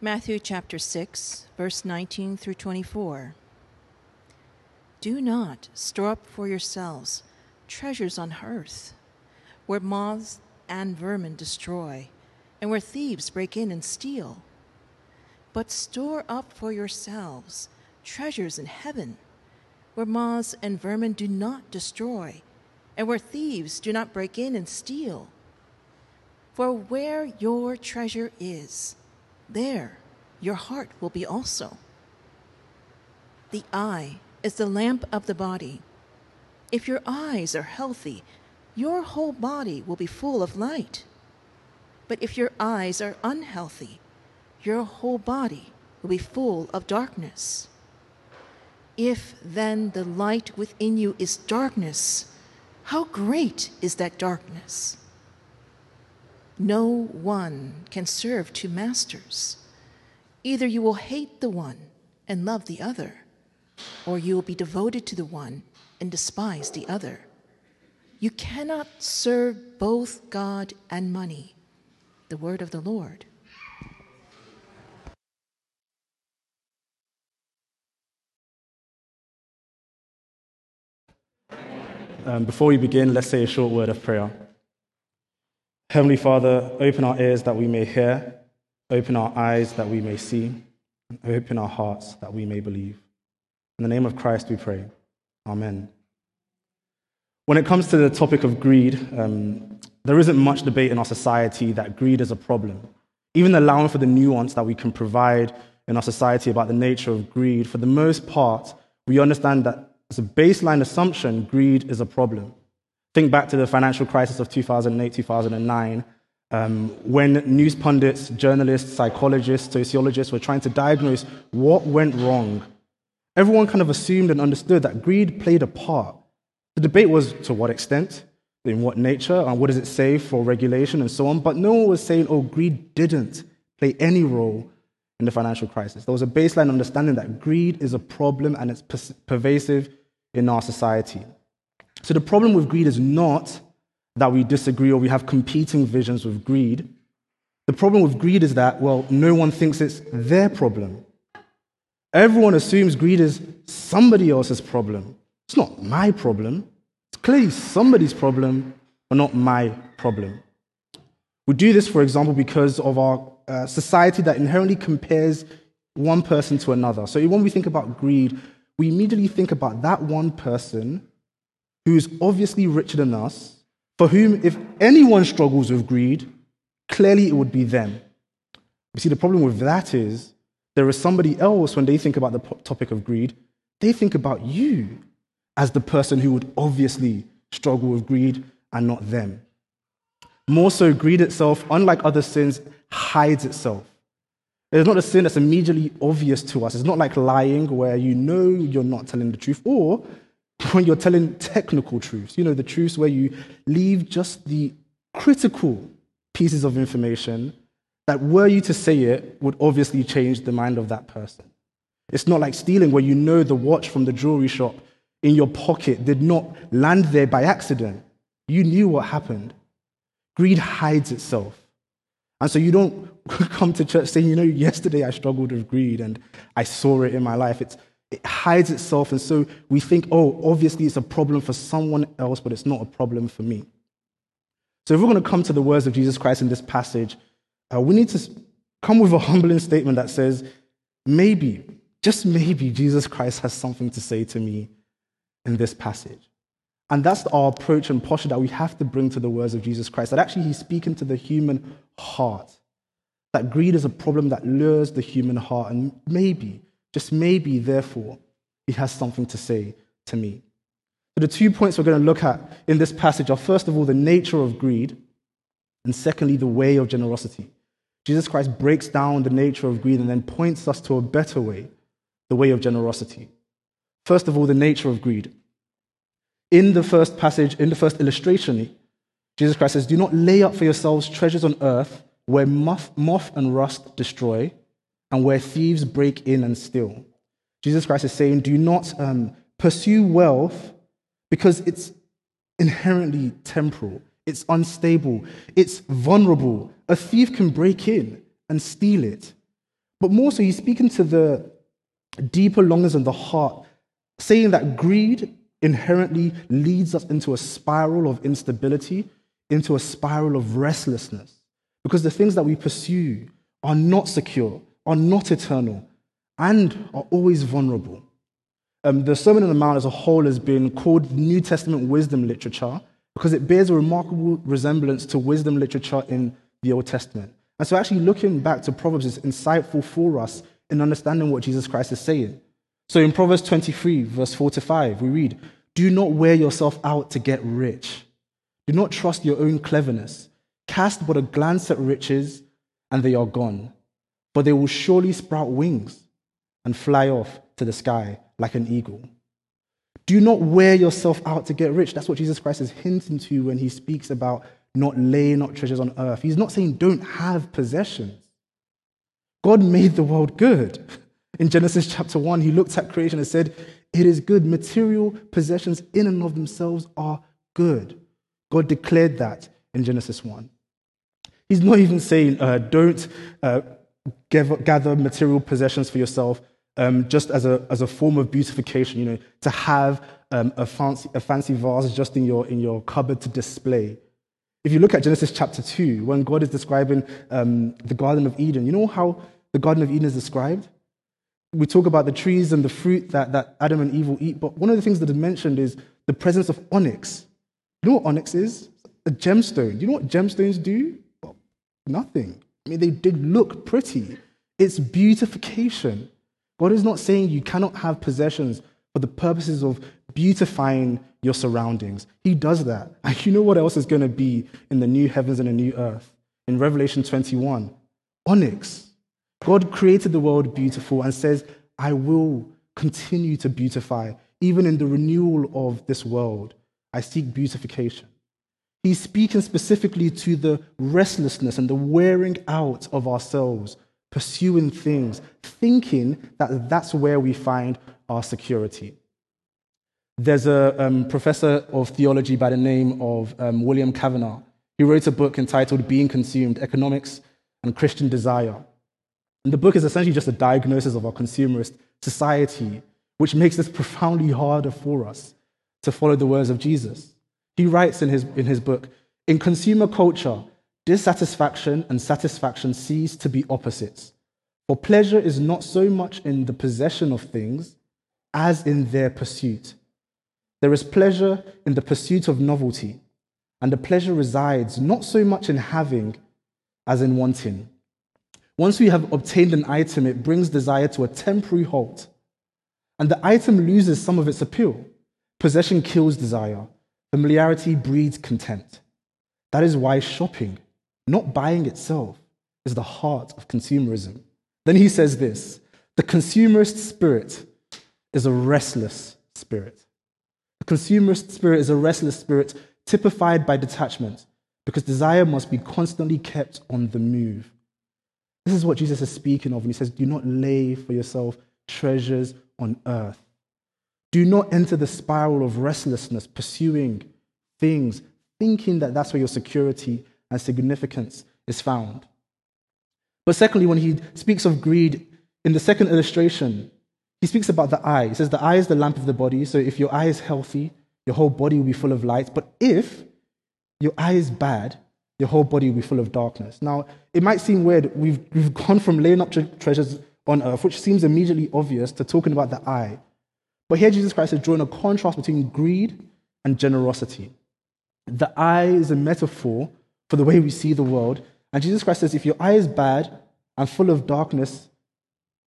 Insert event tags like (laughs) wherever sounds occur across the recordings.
Matthew chapter 6, verse 19 through 24. Do not store up for yourselves treasures on earth, where moths and vermin destroy, and where thieves break in and steal. But store up for yourselves treasures in heaven, where moths and vermin do not destroy, and where thieves do not break in and steal. For where your treasure is, there your heart will be also. The eye is the lamp of the body. If your eyes are healthy, your whole body will be full of light. But if your eyes are unhealthy, your whole body will be full of darkness. If then the light within you is darkness, how great is that darkness? No one can serve two masters. Either you will hate the one and love the other, or you will be devoted to the one and despise the other. You cannot serve both God and money. The word of the Lord. Um, before we begin, let's say a short word of prayer. Heavenly Father, open our ears that we may hear, open our eyes that we may see, and open our hearts that we may believe. In the name of Christ we pray. Amen. When it comes to the topic of greed, um, there isn't much debate in our society that greed is a problem. Even allowing for the nuance that we can provide in our society about the nature of greed, for the most part, we understand that as a baseline assumption, greed is a problem. Think back to the financial crisis of 2008, 2009, um, when news pundits, journalists, psychologists, sociologists were trying to diagnose what went wrong. Everyone kind of assumed and understood that greed played a part. The debate was to what extent, in what nature, and what does it say for regulation and so on, but no one was saying, oh, greed didn't play any role in the financial crisis. There was a baseline understanding that greed is a problem and it's pervasive in our society. So the problem with greed is not that we disagree or we have competing visions with greed. The problem with greed is that, well, no one thinks it's their problem. Everyone assumes greed is somebody else's problem. It's not my problem. It's clearly somebody's problem, but not my problem. We do this, for example, because of our uh, society that inherently compares one person to another. So when we think about greed, we immediately think about that one person who is obviously richer than us, for whom, if anyone struggles with greed, clearly it would be them. You see, the problem with that is there is somebody else, when they think about the topic of greed, they think about you as the person who would obviously struggle with greed and not them. More so, greed itself, unlike other sins, hides itself. It's not a sin that's immediately obvious to us. It's not like lying, where you know you're not telling the truth, or (laughs) when you're telling technical truths, you know, the truths where you leave just the critical pieces of information that were you to say it would obviously change the mind of that person. It's not like stealing where you know the watch from the jewelry shop in your pocket did not land there by accident. You knew what happened. Greed hides itself. And so you don't (laughs) come to church saying, you know, yesterday I struggled with greed and I saw it in my life. It's, it hides itself. And so we think, oh, obviously it's a problem for someone else, but it's not a problem for me. So if we're going to come to the words of Jesus Christ in this passage, uh, we need to come with a humbling statement that says, maybe, just maybe, Jesus Christ has something to say to me in this passage. And that's our approach and posture that we have to bring to the words of Jesus Christ. That actually he's speaking to the human heart. That greed is a problem that lures the human heart. And maybe just maybe, therefore, he has something to say to me. So, the two points we're going to look at in this passage are first of all, the nature of greed, and secondly, the way of generosity. Jesus Christ breaks down the nature of greed and then points us to a better way, the way of generosity. First of all, the nature of greed. In the first passage, in the first illustration, Jesus Christ says, Do not lay up for yourselves treasures on earth where moth, moth and rust destroy and where thieves break in and steal. Jesus Christ is saying, do not um, pursue wealth because it's inherently temporal, it's unstable, it's vulnerable. A thief can break in and steal it. But more so, he's speaking to the deeper longings in the heart, saying that greed inherently leads us into a spiral of instability, into a spiral of restlessness. Because the things that we pursue are not secure, are not eternal, and are always vulnerable. Um, the Sermon on the Mount as a whole has been called New Testament wisdom literature because it bears a remarkable resemblance to wisdom literature in the Old Testament. And so, actually, looking back to Proverbs is insightful for us in understanding what Jesus Christ is saying. So, in Proverbs 23, verse 4 to 5, we read, Do not wear yourself out to get rich. Do not trust your own cleverness. Cast but a glance at riches, and they are gone. For they will surely sprout wings and fly off to the sky like an eagle. Do not wear yourself out to get rich. That's what Jesus Christ is hinting to when he speaks about not laying up treasures on earth. He's not saying don't have possessions. God made the world good. In Genesis chapter 1, he looked at creation and said, It is good. Material possessions in and of themselves are good. God declared that in Genesis 1. He's not even saying, uh, Don't uh, gather material possessions for yourself um, just as a, as a form of beautification, you know, to have um, a, fancy, a fancy vase just in your, in your cupboard to display. If you look at Genesis chapter 2, when God is describing um, the Garden of Eden, you know how the Garden of Eden is described? We talk about the trees and the fruit that, that Adam and Eve will eat, but one of the things that is mentioned is the presence of onyx. You know what onyx is? A gemstone. You know what gemstones do? Well, nothing. I mean, they did look pretty. It's beautification. God is not saying you cannot have possessions for the purposes of beautifying your surroundings. He does that. (laughs) And you know what else is going to be in the new heavens and the new earth? In Revelation 21, onyx. God created the world beautiful and says, I will continue to beautify. Even in the renewal of this world, I seek beautification. He's speaking specifically to the restlessness and the wearing out of ourselves, pursuing things, thinking that that's where we find our security. There's a um, professor of theology by the name of um, William Cavanaugh. He wrote a book entitled Being Consumed Economics and Christian Desire. And the book is essentially just a diagnosis of our consumerist society, which makes this profoundly harder for us to follow the words of Jesus. He writes in his, in his book In consumer culture, dissatisfaction and satisfaction cease to be opposites. For pleasure is not so much in the possession of things as in their pursuit. There is pleasure in the pursuit of novelty, and the pleasure resides not so much in having as in wanting. Once we have obtained an item, it brings desire to a temporary halt, and the item loses some of its appeal. Possession kills desire, familiarity breeds contempt. That is why shopping, not buying itself, is the heart of consumerism. Then he says this the consumerist spirit is a restless spirit. The consumerist spirit is a restless spirit typified by detachment because desire must be constantly kept on the move. This is what Jesus is speaking of when he says, Do not lay for yourself treasures on earth. Do not enter the spiral of restlessness, pursuing things, thinking that that's where your security and significance is found. But secondly, when he speaks of greed, in the second illustration, he speaks about the eye. He says the eye is the lamp of the body. So if your eye is healthy, your whole body will be full of light. But if your eye is bad, your whole body will be full of darkness. Now, it might seem weird. We've, we've (laughs) gone from laying up tre- treasures on earth, which seems immediately obvious, to talking about the eye. But here Jesus Christ is drawing a contrast between greed and generosity. The eye is a metaphor for the way we see the world. And Jesus Christ says if your eye is bad and full of darkness,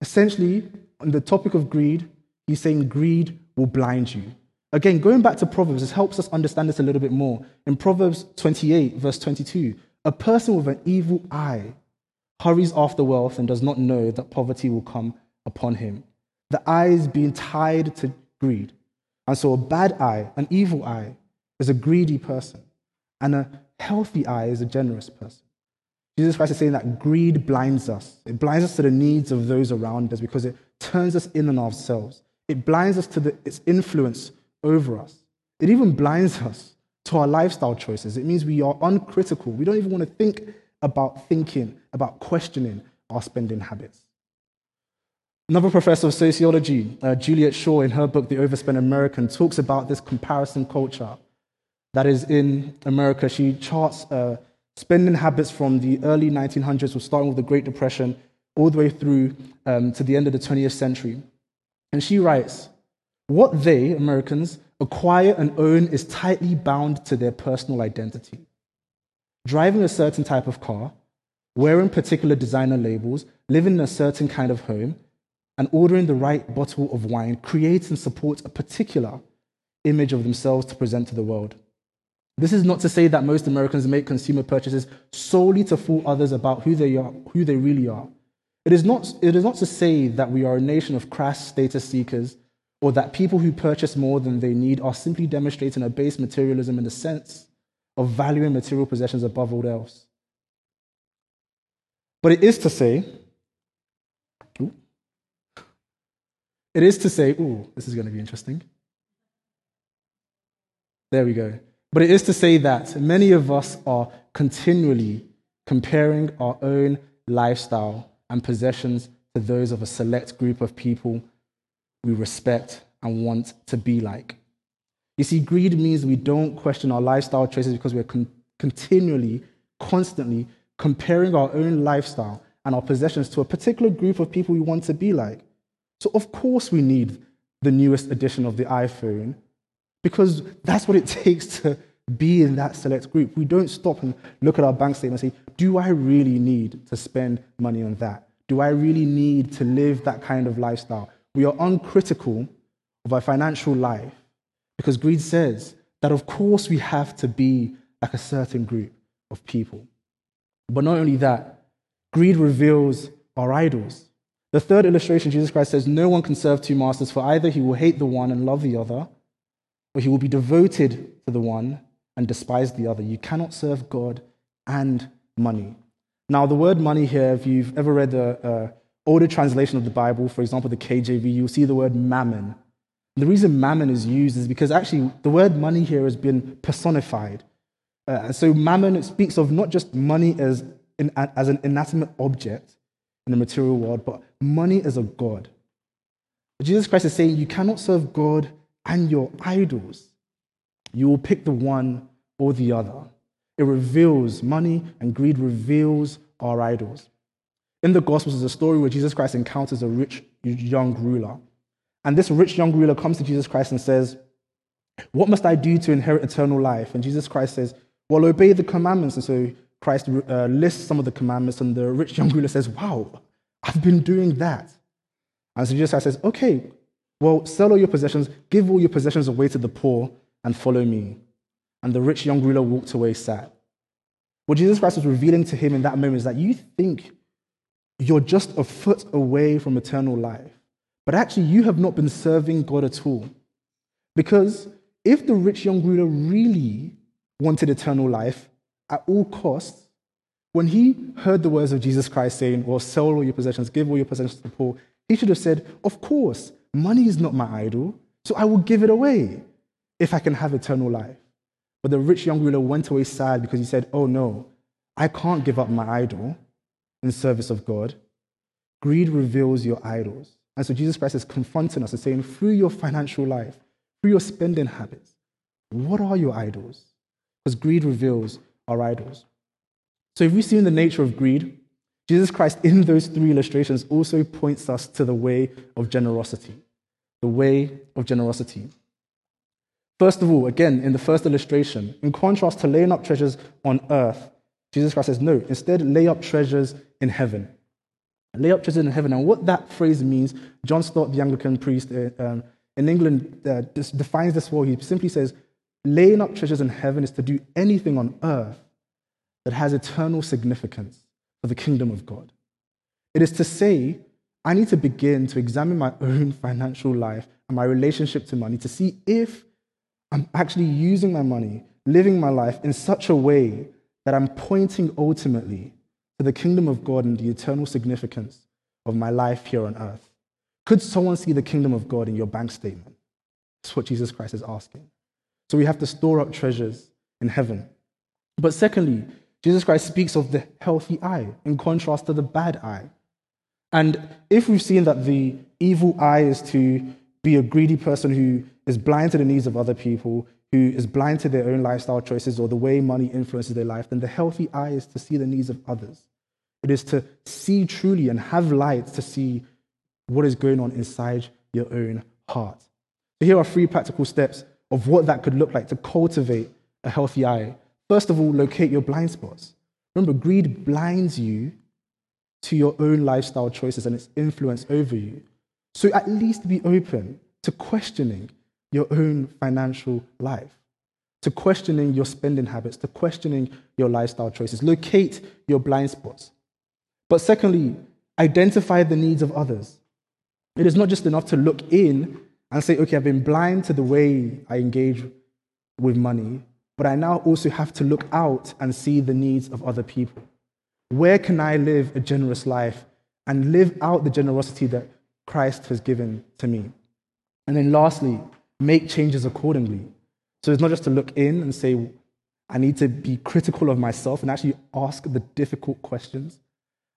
essentially, on the topic of greed, he's saying greed will blind you. Again, going back to Proverbs, this helps us understand this a little bit more. In Proverbs 28, verse 22, a person with an evil eye hurries after wealth and does not know that poverty will come upon him. The eye is being tied to greed. And so a bad eye, an evil eye, is a greedy person, and a healthy eye is a generous person. Jesus Christ is saying that greed blinds us. It blinds us to the needs of those around us because it turns us in on ourselves. It blinds us to the, its influence over us. It even blinds us to our lifestyle choices. It means we are uncritical. We don't even want to think about thinking, about questioning our spending habits. Another professor of sociology, uh, Juliet Schor, in her book, The Overspent American, talks about this comparison culture that is in America. She charts uh, spending habits from the early 1900s, starting with the Great Depression, all the way through um, to the end of the 20th century. And she writes, What they, Americans, acquire and own is tightly bound to their personal identity. Driving a certain type of car, wearing particular designer labels, living in a certain kind of home, and ordering the right bottle of wine creates and supports a particular image of themselves to present to the world. This is not to say that most Americans make consumer purchases solely to fool others about who they are, who they really are. It is not, it is not to say that we are a nation of crass status seekers or that people who purchase more than they need are simply demonstrating a base materialism in the sense of valuing material possessions above all else. But it is to say It is to say, ooh, this is going to be interesting. There we go. But it is to say that many of us are continually comparing our own lifestyle and possessions to those of a select group of people we respect and want to be like. You see, greed means we don't question our lifestyle choices because we're con- continually, constantly comparing our own lifestyle and our possessions to a particular group of people we want to be like. So, of course, we need the newest edition of the iPhone because that's what it (laughs) takes to be in that select group. We don't stop and look at our bank statement and say, Do I really need to spend money on that? Do I really need to live that kind of lifestyle? We are uncritical of our financial life because greed says that, of course, we have to be like a certain group of people. But not only that, greed reveals our idols. The third illustration, Jesus Christ says, No one can serve two masters, for either he will hate the one and love the other, or he will be devoted to the one and despise the other. You cannot serve God and money. Now, the word money here, if you've ever read the uh, older translation of the Bible, for example, the KJV, you'll see the word mammon. The reason mammon is used is because actually the word money here has been personified. Uh, so mammon speaks of not just money as, as an inanimate object, in the material world, but money is a God. Jesus Christ is saying you cannot serve God and your idols. You will pick the one or the other. It reveals, money and greed reveals our idols. In the Gospels is a story where Jesus Christ encounters a rich young ruler. And this rich young ruler comes to Jesus Christ and says, What must I do to inherit eternal life? And Jesus Christ says, Well, obey the commandments. And so Christ uh, lists some of the commandments, and the rich young ruler says, Wow, I've been doing that. And so Jesus says, Okay, well, sell all your possessions, give all your possessions away to the poor, and follow me. And the rich young ruler walked away sad. What Jesus Christ was revealing to him in that moment is that you think you're just a foot away from eternal life, but actually you have not been serving God at all. Because if the rich young ruler really wanted eternal life, at all costs, when he heard the words of Jesus Christ saying, Well, sell all your possessions, give all your possessions to the poor, he should have said, Of course, money is not my idol, so I will give it away if I can have eternal life. But the rich young ruler went away sad because he said, Oh no, I can't give up my idol in service of God. Greed reveals your idols. And so Jesus Christ is confronting us and saying, through your financial life, through your spending habits, what are your idols? Because greed reveals our idols. So if we see in the nature of greed, Jesus Christ in those three illustrations also points us to the way of generosity. The way of generosity. First of all, again, in the first illustration, in contrast to laying up treasures on earth, Jesus Christ says, no, instead lay up treasures in heaven. Lay up treasures in heaven. And what that phrase means, John Stott, the Anglican priest uh, um, in England, uh, defines this well. He simply says, laying up treasures in heaven is to do anything on earth that has eternal significance for the kingdom of God. It is to say, I need to begin to examine my own (laughs) financial life and my relationship to money to see if I'm actually using my money, living my life in such a way that I'm pointing ultimately to the kingdom of God and the eternal significance of my life here on earth. Could someone see the kingdom of God in your bank statement? That's what Jesus Christ is asking. So we have to store up treasures in heaven. But secondly, Jesus Christ speaks of the healthy eye in contrast to the bad eye. And if we've seen that the evil eye is to be a greedy person who is blind to the needs of other people, who is blind to their own lifestyle choices or the way money influences their life, then the healthy eye is to see the needs of others. It is to see truly and have light to see what is going on inside your own heart. So, here are three practical steps of what that could look like to cultivate a healthy eye. First of all, locate your blind spots. Remember, greed blinds you to your own lifestyle choices and its influence over you. So, at least be open to questioning your own financial life, to questioning your spending habits, to questioning your lifestyle choices. Locate your blind spots. But secondly, identify the needs of others. It is not just enough to look in and say, okay, I've been blind to the way I engage with money, but I now also have to look out and see the needs of other people. Where can I live a generous life and live out the generosity that Christ has given to me? And then lastly, make changes accordingly. So it's not just to look in and say, I need to be critical of myself and actually ask the difficult questions.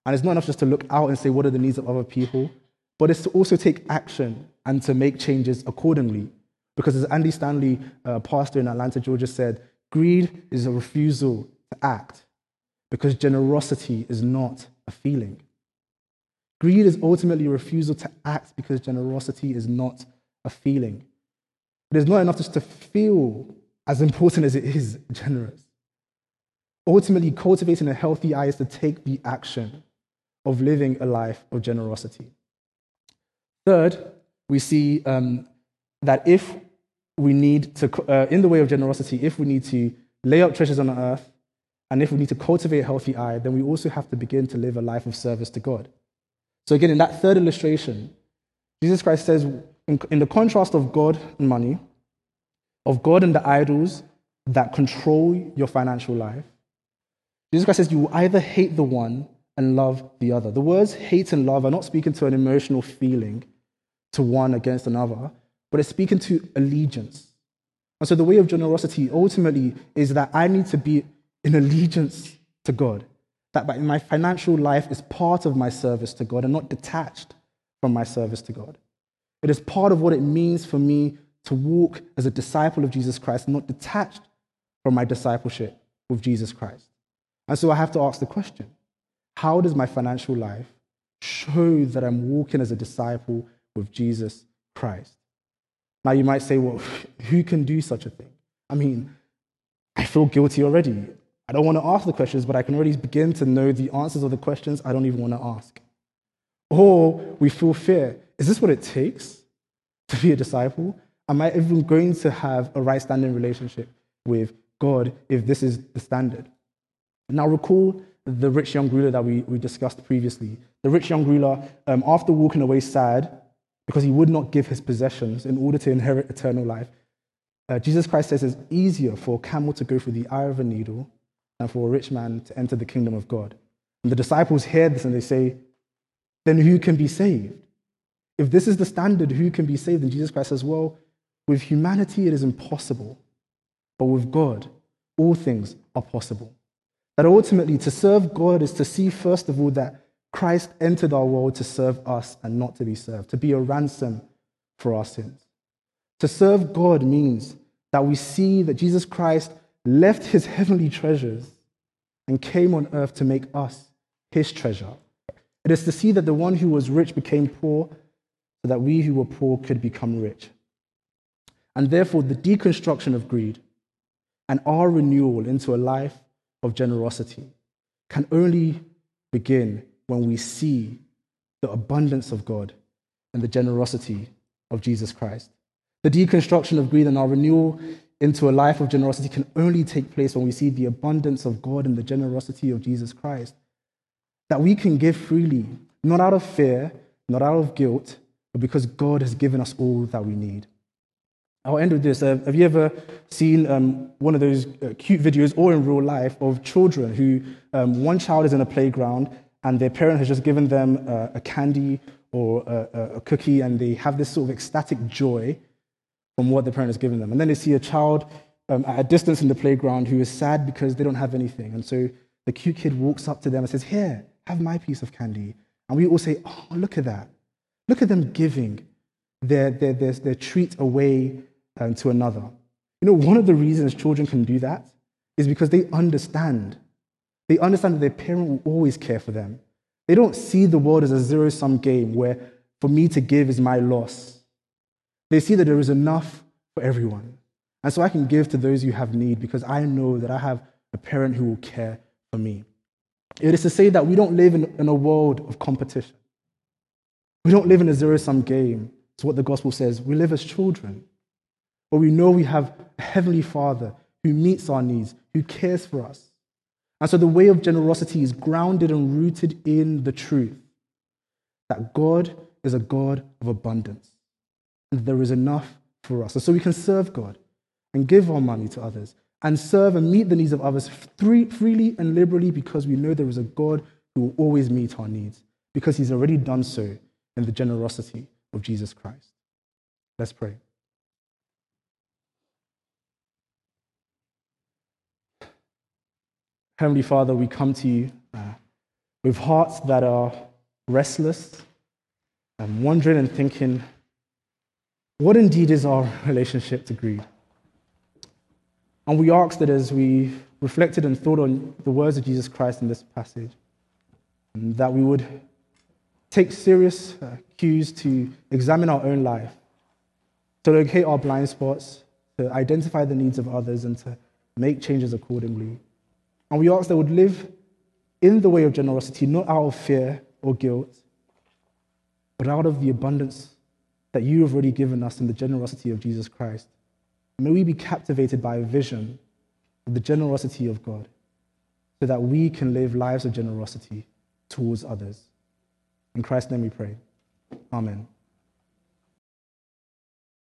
And it's not enough just to look out and say, what are the needs of other people? but it's to also take action and to make changes accordingly. Because as Andy Stanley, a pastor in Atlanta, Georgia, said, greed is a refusal to act because generosity is not a feeling. Greed is ultimately a refusal to act because generosity is not a feeling. It is not enough just to feel as important as it is generous. Ultimately, cultivating a healthy eye is to take the action of living a life of generosity. Third, we see um, that if we need to, uh, in the way of generosity, if we need to lay up treasures on earth, and if we need to cultivate a healthy eye, then we also have to begin to live a life of service to God. So, again, in that third illustration, Jesus Christ says, in, in the contrast of God and money, of God and the idols that control your financial life, Jesus Christ says you will either hate the one and love the other. The words hate and love are not speaking to an emotional feeling, to one against another, but it's speaking to allegiance. And so the way of generosity ultimately is that I need to be in allegiance to God. That my financial life is part of my service to God and not detached from my service to God. It is part of what it means for me to walk as a disciple of Jesus Christ, not detached from my discipleship with Jesus Christ. And so I have to ask the question how does my financial life show that I'm walking as a disciple with Jesus Christ. Now, you might say, well, who can do such a thing? I mean, I feel guilty already. I don't want to ask the questions, but I can already begin to know the answers of the questions I don't even want to ask. Or we feel fear. Is this what it takes to be a disciple? Am I even going to have a right standing relationship with God if this is the standard? Now, recall the rich young ruler that we, we discussed previously. The rich young ruler, um, after walking away sad, because he would not give his possessions in order to inherit eternal life. Uh, Jesus Christ says it's easier for a camel to go through the eye of a needle than for a rich man to enter the kingdom of God. And the disciples hear this and they say, then who can be saved? If this is the standard, who can be saved? And Jesus Christ says, well, with humanity it is impossible, but with God, all things are possible. That ultimately to serve God is to see, first of all, that Christ entered our world to serve us and not to be served, to be a ransom for our sins. To serve God means that we see that Jesus Christ left his heavenly treasures and came on earth to make us his treasure. It is to see that the one who was rich became poor so that we who were poor could become rich. And therefore, the deconstruction of greed and our renewal into a life of generosity can only begin when we see the abundance of God and the generosity of Jesus Christ. The deconstruction of greed and our renewal into a life of generosity can only take place when we see the abundance of God and the generosity of Jesus Christ. That we can give freely, not out of fear, not out of guilt, but because God has given us all that we need. I'll end with this. Uh, have you ever seen um, one of those uh, cute videos, or in real life, of children who um, one child is in a playground and their parent has just given them a, a candy or a, a, cookie, and they have this sort of ecstatic joy from what their parent has given them. And then they see a child um, at a distance in the playground who is sad because they don't have anything. And so the cute kid walks up to them and says, Here, have my piece of candy. And we all say, oh, look at that. Look at them giving their, their, their, their treat away um, to another. You know, one of the reasons children can do that is because they understand. They understand that their parent will always care for them. They don't see the world as a zero sum game where for me to give is my loss. They see that there is enough for everyone. And so I can give to those who have need because I know that I have a parent who will care for me. It is to say that we don't live in, in a world of competition. We don't live in a zero sum game. It's what the gospel says. We live as children. But we know we have a heavenly Father who meets our needs, who cares for us. And so the way of generosity is grounded and rooted in the truth that God is a God of abundance. And there is enough for us. And so we can serve God and give our money to others and serve and meet the needs of others freely and liberally because we know there is a God who will always meet our needs because he's already done so in the generosity of Jesus Christ. Let's pray. Heavenly Father, we come to you uh, with hearts that are restless and wondering and thinking, what indeed is our relationship to greed? And we ask that as we reflected and thought on the words of Jesus Christ in this passage, that we would take serious uh, cues to examine our own life, to locate our blind spots, to identify the needs of others, and to make changes accordingly. And we ask that would live in the way of generosity, not out of fear or guilt, but out of the abundance that you have already given us in the generosity of Jesus Christ. May we be captivated by a vision of the generosity of God so that we can live lives of generosity towards others. In Christ's name we pray. Amen.